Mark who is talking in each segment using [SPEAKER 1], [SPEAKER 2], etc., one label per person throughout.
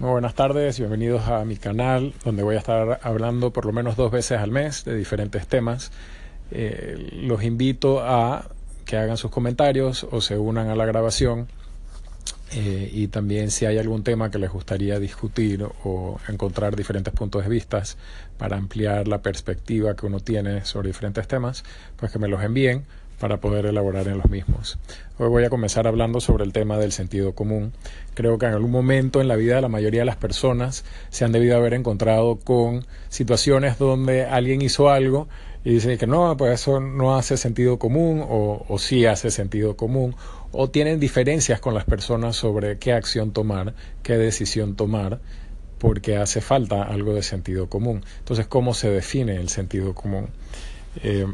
[SPEAKER 1] Muy buenas tardes, bienvenidos a mi canal donde voy a estar hablando por lo menos dos veces al mes de diferentes temas. Eh, los invito a que hagan sus comentarios o se unan a la grabación eh, y también si hay algún tema que les gustaría discutir o encontrar diferentes puntos de vista para ampliar la perspectiva que uno tiene sobre diferentes temas, pues que me los envíen para poder elaborar en los mismos. Hoy voy a comenzar hablando sobre el tema del sentido común. Creo que en algún momento en la vida de la mayoría de las personas se han debido haber encontrado con situaciones donde alguien hizo algo y dice que no, pues eso no hace sentido común o, o sí hace sentido común o tienen diferencias con las personas sobre qué acción tomar, qué decisión tomar porque hace falta algo de sentido común. Entonces, ¿cómo se define el sentido común? Eh,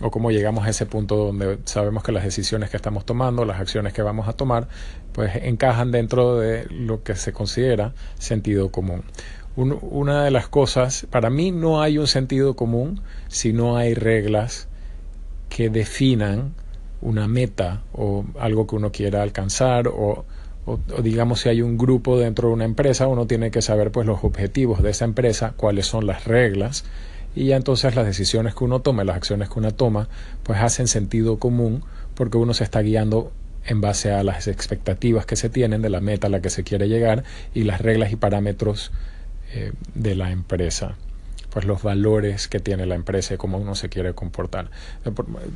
[SPEAKER 1] o cómo llegamos a ese punto donde sabemos que las decisiones que estamos tomando, las acciones que vamos a tomar, pues encajan dentro de lo que se considera sentido común. una de las cosas, para mí no hay un sentido común si no hay reglas que definan una meta o algo que uno quiera alcanzar o, o, digamos si hay un grupo dentro de una empresa, uno tiene que saber pues los objetivos de esa empresa, cuáles son las reglas y ya entonces las decisiones que uno toma, las acciones que uno toma, pues hacen sentido común porque uno se está guiando en base a las expectativas que se tienen de la meta a la que se quiere llegar y las reglas y parámetros eh, de la empresa pues los valores que tiene la empresa y cómo uno se quiere comportar.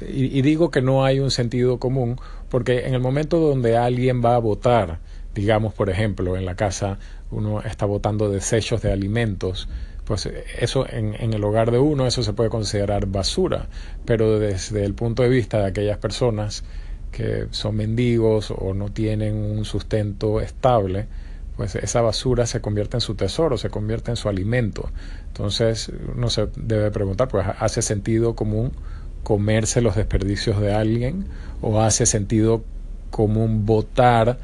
[SPEAKER 1] Y, y, digo que no hay un sentido común porque en el momento donde alguien va a votar, digamos por ejemplo en la casa uno está votando desechos de alimentos, pues eso en, en, el hogar de uno, eso se puede considerar basura, pero desde el punto de vista de aquellas personas que son mendigos o no tienen un sustento estable, pues esa basura se convierte en su tesoro, se convierte en su alimento. Entonces uno se debe preguntar, pues ¿hace sentido común comerse los desperdicios de alguien o hace sentido común votar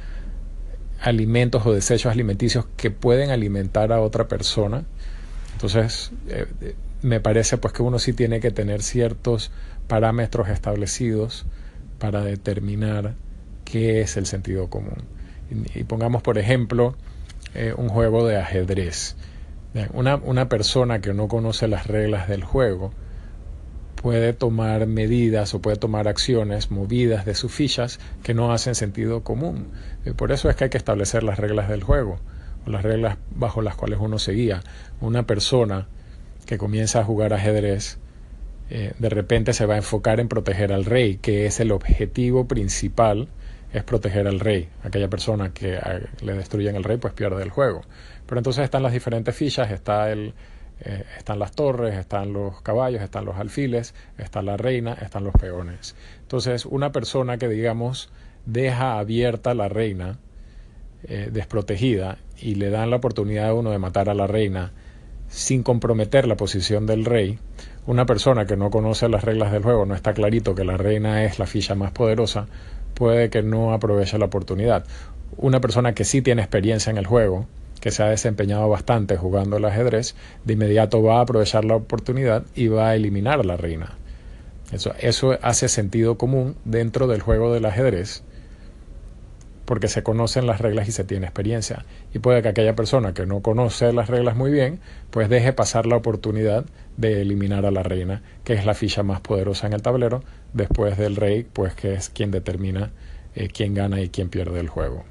[SPEAKER 1] alimentos o desechos alimenticios que pueden alimentar a otra persona? Entonces, eh, eh, me parece pues que uno sí tiene que tener ciertos parámetros establecidos para determinar qué es el sentido común. Y, pongamos, por ejemplo, eh, un juego de ajedrez. Una, una persona que no conoce las reglas del juego puede tomar medidas o puede tomar acciones movidas de sus fichas que no hacen sentido común. por eso es que hay que establecer las reglas del juego las reglas bajo las cuales uno seguía. Una persona que comienza a jugar ajedrez eh, de repente se va a enfocar en proteger al rey, que es el objetivo principal, es proteger al rey. Aquella persona que le destruyen el rey pues pierde el juego. Pero entonces están las diferentes fichas, está el, eh, están las torres, están los caballos, están los alfiles, está la reina, están los peones. Entonces una persona que digamos deja abierta la reina, eh, desprotegida y le dan la oportunidad a uno de matar a la reina sin comprometer la posición del rey, una persona que no conoce las reglas del juego, no está clarito que la reina es la ficha más poderosa, puede que no aproveche la oportunidad. Una persona que sí tiene experiencia en el juego, que se ha desempeñado bastante jugando el ajedrez, de inmediato va a aprovechar la oportunidad y va a eliminar a la reina. Eso, eso hace sentido común dentro del juego del ajedrez porque se conocen las reglas y se tiene experiencia. Y puede que aquella persona que no conoce las reglas muy bien, pues deje pasar la oportunidad de eliminar a la reina, que es la ficha más poderosa en el tablero, después del rey, pues que es quien determina eh, quién gana y quién pierde el juego.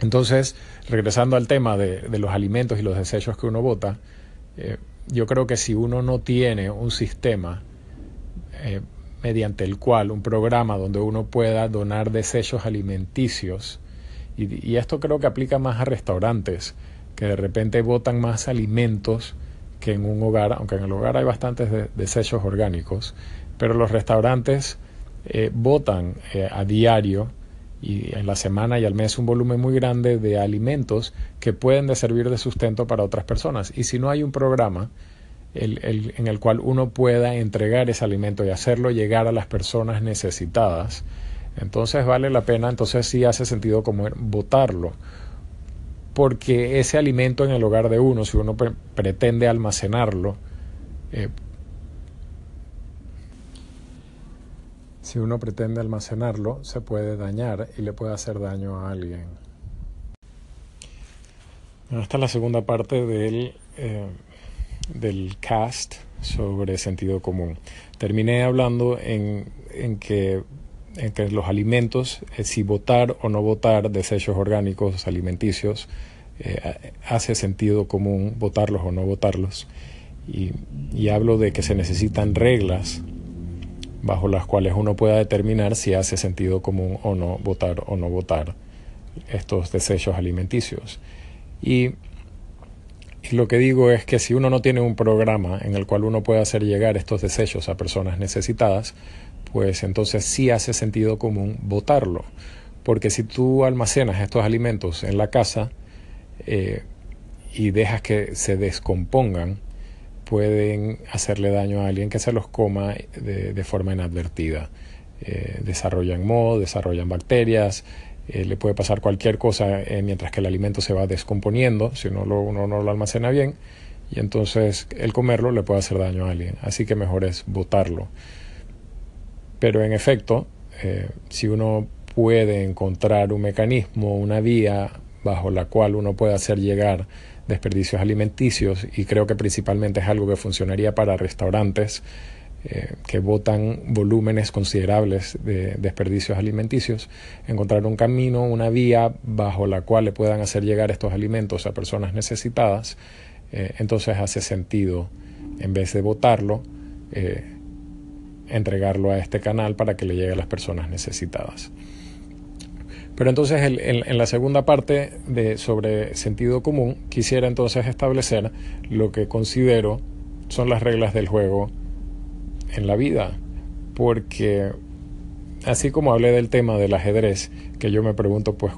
[SPEAKER 1] Entonces, regresando al tema de, los alimentos y los desechos que uno vota, eh, yo creo que si uno no tiene un sistema eh, mediante el cual un programa donde uno pueda donar desechos alimenticios, y, esto creo que aplica más a restaurantes, que de repente botan más alimentos que en un hogar, aunque en el hogar hay bastantes desechos orgánicos, pero los restaurantes eh, botan eh, a diario y en la semana y al mes un volumen muy grande de alimentos que pueden servir de sustento para otras personas. Y si no hay un programa el, en el cual uno pueda entregar ese alimento y hacerlo llegar a las personas necesitadas, entonces vale la pena, entonces sí hace sentido como botarlo. Porque ese alimento en el hogar de uno, si uno pretende almacenarlo, eh, si uno pretende almacenarlo, se puede dañar y le puede hacer daño a alguien. Esta es la segunda parte del, eh, del cast sobre sentido común. Terminé hablando en, en, que, en que los alimentos, eh, si votar o no votar desechos orgánicos alimenticios, eh, hace sentido común votarlos o no votarlos. Y, y hablo de que se necesitan reglas bajo las cuales uno pueda determinar si hace sentido común o no votar o no votar estos desechos alimenticios. Y, lo que digo es que si uno no tiene un programa en el cual uno pueda hacer llegar estos desechos a personas necesitadas, pues entonces sí hace sentido común votarlo. Porque si tú almacenas estos alimentos en la casa eh, y dejas que se descompongan, pueden hacerle daño a alguien que se los coma de, forma inadvertida. Eh, desarrollan moho, desarrollan bacterias, eh, le puede pasar cualquier cosa eh, mientras que el alimento se va descomponiendo, si uno, lo, uno no lo almacena bien, y entonces el comerlo le puede hacer daño a alguien. Así que mejor es botarlo. Pero en efecto, eh, si uno puede encontrar un mecanismo, una vía bajo la cual uno puede hacer llegar desperdicios alimenticios, y creo que principalmente es algo que funcionaría para restaurantes, eh, que botan volúmenes considerables de desperdicios alimenticios, encontrar un camino, una vía bajo la cual le puedan hacer llegar estos alimentos a personas necesitadas, eh, entonces hace sentido, en vez de botarlo, eh, entregarlo a este canal para que le llegue a las personas necesitadas. Pero entonces en, la segunda parte de, sobre sentido común, quisiera entonces establecer lo que considero son las reglas del juego en la vida, porque así como hablé del tema del ajedrez, que yo me pregunto, pues,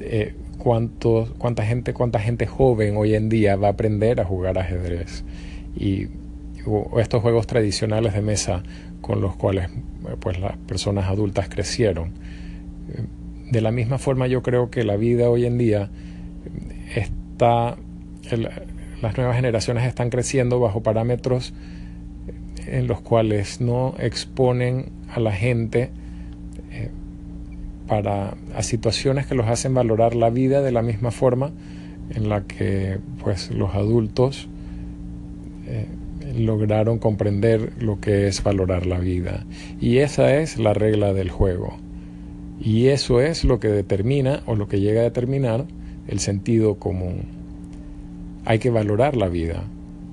[SPEAKER 1] eh, cuánta gente, cuánta gente joven hoy en día va a aprender a jugar ajedrez y estos juegos tradicionales de mesa con los cuales pues las personas adultas crecieron. De la misma forma yo creo que la vida hoy en día está, las nuevas generaciones están creciendo bajo parámetros en los cuales no exponen a la gente eh, para a situaciones que los hacen valorar la vida de la misma forma en la que pues los adultos eh, lograron comprender lo que es valorar la vida. Y esa es la regla del juego. Y eso es lo que determina o lo que llega a determinar el sentido común. Hay que valorar la vida.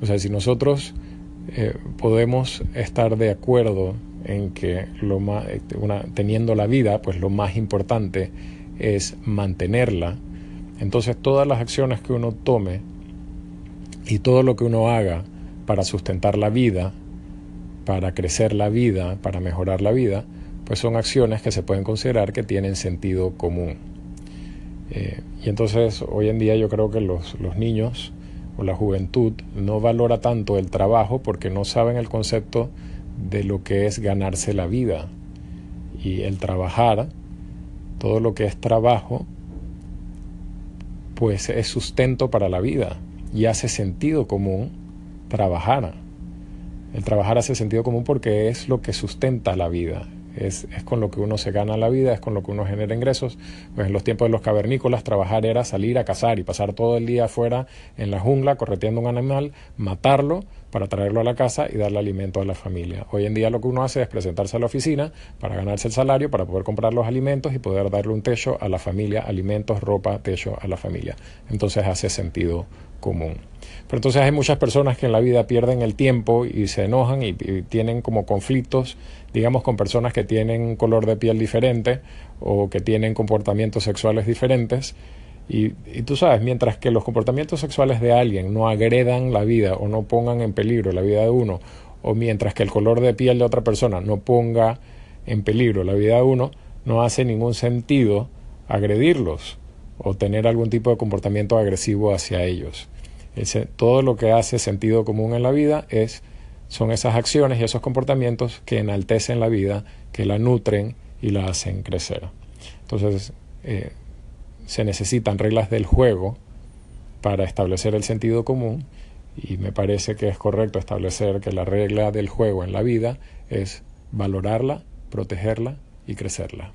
[SPEAKER 1] O sea si nosotros eh, podemos estar de acuerdo en que este, teniendo la vida, pues lo más importante es mantenerla. Entonces todas las acciones que uno tome y todo lo que uno haga para sustentar la vida, para crecer la vida, para mejorar la vida, pues son acciones que se pueden considerar que tienen sentido común. Eh, y entonces hoy en día yo creo que los niños o la juventud no valora tanto el trabajo porque no saben el concepto de lo que es ganarse la vida. Y el trabajar, todo lo que es trabajo, pues es sustento para la vida y hace sentido común trabajar. El trabajar hace sentido común porque es lo que sustenta la vida, es, con lo que uno se gana la vida, es con lo que uno genera ingresos. Pues en los tiempos de los cavernícolas trabajar era salir a cazar y pasar todo el día afuera en la jungla correteando un animal, matarlo para traerlo a la casa y darle alimento a la familia. Hoy en día lo que uno hace es presentarse a la oficina para ganarse el salario, para poder comprar los alimentos y poder darle un techo a la familia, alimentos, ropa, techo a la familia. Entonces hace sentido común. Pero entonces hay muchas personas que en la vida pierden el tiempo y se enojan y, tienen como conflictos, digamos, con personas que tienen color de piel diferente o que tienen comportamientos sexuales diferentes. Y, y, tú sabes, mientras que los comportamientos sexuales de alguien no agredan la vida o no pongan en peligro la vida de uno, o mientras que el color de piel de otra persona no ponga en peligro la vida de uno, no hace ningún sentido agredirlos o tener algún tipo de comportamiento agresivo hacia ellos todo lo que hace sentido común en la vida es, son esas acciones y esos comportamientos que enaltecen la vida, que la nutren y la hacen crecer. Entonces, eh, se necesitan reglas del juego para establecer el sentido común y me parece que es correcto establecer que la regla del juego en la vida es valorarla, protegerla y crecerla.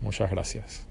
[SPEAKER 1] Muchas gracias.